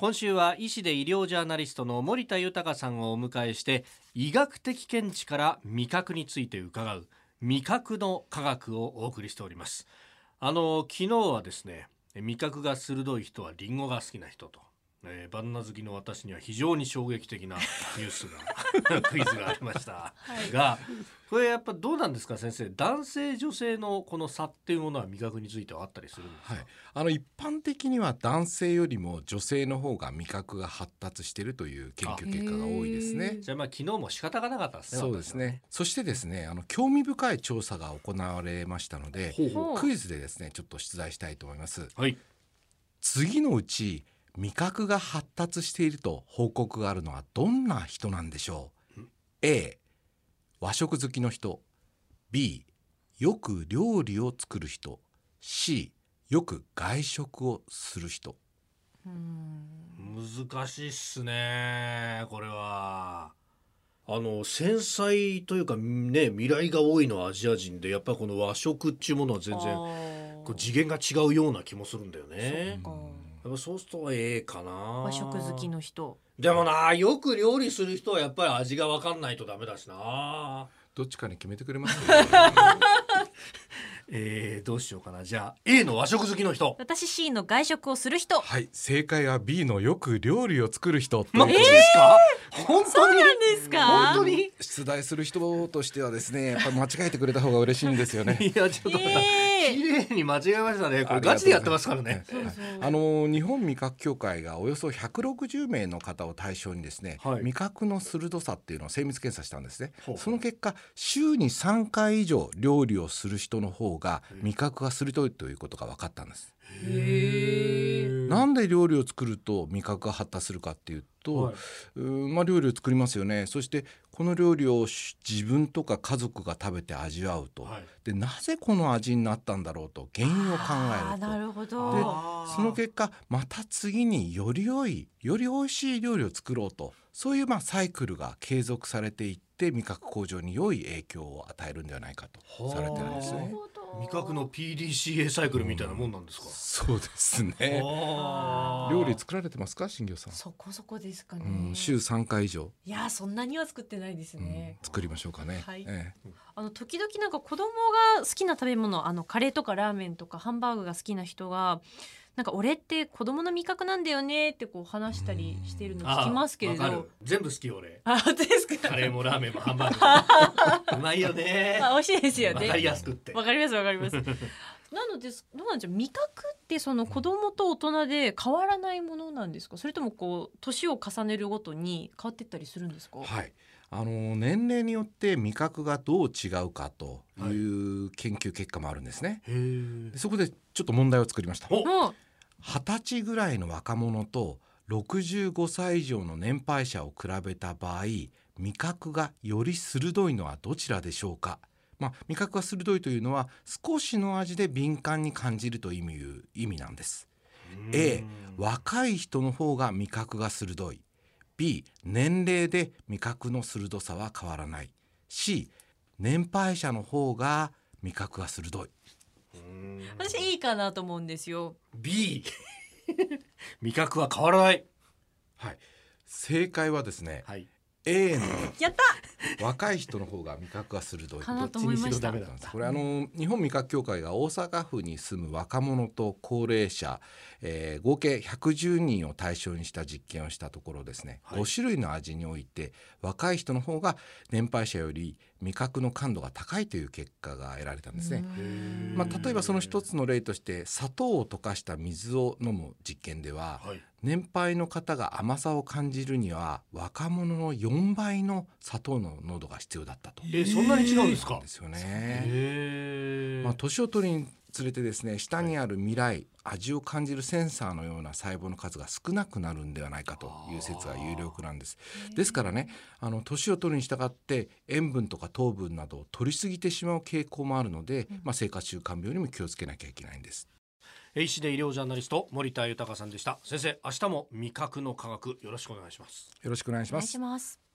今週は医師で医療ジャーナリストの森田豊さんをお迎えして医学的見地から味覚について伺う味覚の科学をお送りしております。あの昨日はですね味覚が鋭い人はリンゴが好きな人と。えー、バナナ好きの私には非常に衝撃的な ニュースが クイズがありました、はい、がこれやっぱどうなんですか先生？男性女性のこの差っていうものは味覚についてはあったりするんですか、はい、あの一般的には男性よりも女性の方が味覚が発達しているという研究結果が多いですね。じゃあまあ昨日も仕方がなかったですねそうですね。そしてですねあの興味深い調査が行われましたのでクイズでですねちょっと出題したいと思います、はい、次のうち味覚が発達していると報告があるのはどんな人なんでしょう？A 和食好きの人。B よく料理を作る人。C よく外食をする人。難しいっすねこれは。あの繊細というかね未来が多いのはアジア人でやっぱりこの和食っていうものは全然こう次元が違うような気もするんだよね。やっぱそうすると A かな。和食好きの人。でもなよく料理する人はやっぱり味が分かんないとダメだしな。どっちかに決めてくれます？えー、どうしようかな。じゃあ A の和食好きの人。私 C の外食をする人。はい正解は B のよく料理を作る人まあ、えー、です。か？本当に？なんですか？本当に？出題する人としてはですねやっぱ間違えてくれた方が嬉しいんですよね。いやちょっと、えー、綺麗に間違えましたね。これガチでやってますからね。あの日本味覚協会がおよそ160名の方を対象にですね、はい、味覚の鋭さっていうのを精密検査したんですね。その結果週に3回以上料理をする人の方が味覚が鋭いということが分かったんです。なんで料理を作ると味覚が発達するかっていうと、はい、まあ、料理を作りますよね。そしてこの料理を自分とか家族が食べて味わうと、はい、でなぜこの味になったんだろうと原因を考えると。なるほど。でその結果また次により良いより美味しい料理を作ろうと。そういうまあサイクルが継続されていって味覚向上に良い影響を与えるんではないかとされてるんですね。味覚の PDCA サイクルみたいなもんなんですか、うん、そうですね。料理作られてますか？新業さん。そこそこですかね、うん、週3回以上。いやそんなには作ってないですね、うん、作りましょうかね、はい、ええ、あの時々なんか子供が好きな食べ物あのカレーとかラーメンとかハンバーグが好きな人がなんか俺って子供の味覚なんだよねってこう話したりしてるの聞きますけれど。全部好き俺。あですか。カレーもラーメンも ハンバーグ うまいよね。あ美味しいですよね。わかりやすくって。わかりますわかります。なのでどうなんでしょう味覚ってその子供と大人で変わらないものなんですか？それともこう年を重ねるごとに変わっていったりするんですか？はい。あの年齢によって味覚がどう違うかという研究結果もあるんですね、はい、そこでちょっと問題を作りました二十歳ぐらいの若者と65歳以上の年配者を比べた場合味覚がより鋭いのはどちらでしょうか、まあ、味覚が鋭いというのは少しの味で敏感に感じるという意味なんです。A 若い人の方が味覚が鋭い。B 年齢で味覚の鋭さは変わらない。C 年配者の方が味覚が鋭い私いいかなと思うんですよ。B 味覚は変わらない。はい。正解はですね、はい、A のやった 若い人の方が味覚が鋭い。かなと思いました。これあの日本味覚協会が大阪府に住む若者と高齢者、えー、合計110人を対象にした実験をしたところですね、はい、5種類の味において若い人の方が年配者より味覚の感度が高いという結果が得られたんですね。まあ、例えばその一つの例として砂糖を溶かした水を飲む実験では、はい、年配の方が甘さを感じるには若者の4倍の砂糖の濃度が必要だったと。えー、そんなに違うんですか？ですよね。まあ年を取りにつれてですね下にある未来味を感じるセンサーのような細胞の数が少なくなるんではないかという説が有力なんです。ですからねあの年を取るに従って塩分とか糖分などを取りすぎてしまう傾向もあるので、まあ、生活習慣病にも気をつけなきゃいけないんです。医師で医療ジャーナリスト森田豊さんでした先生明日も味覚の科学よろしくお願いしますよろしくお願いします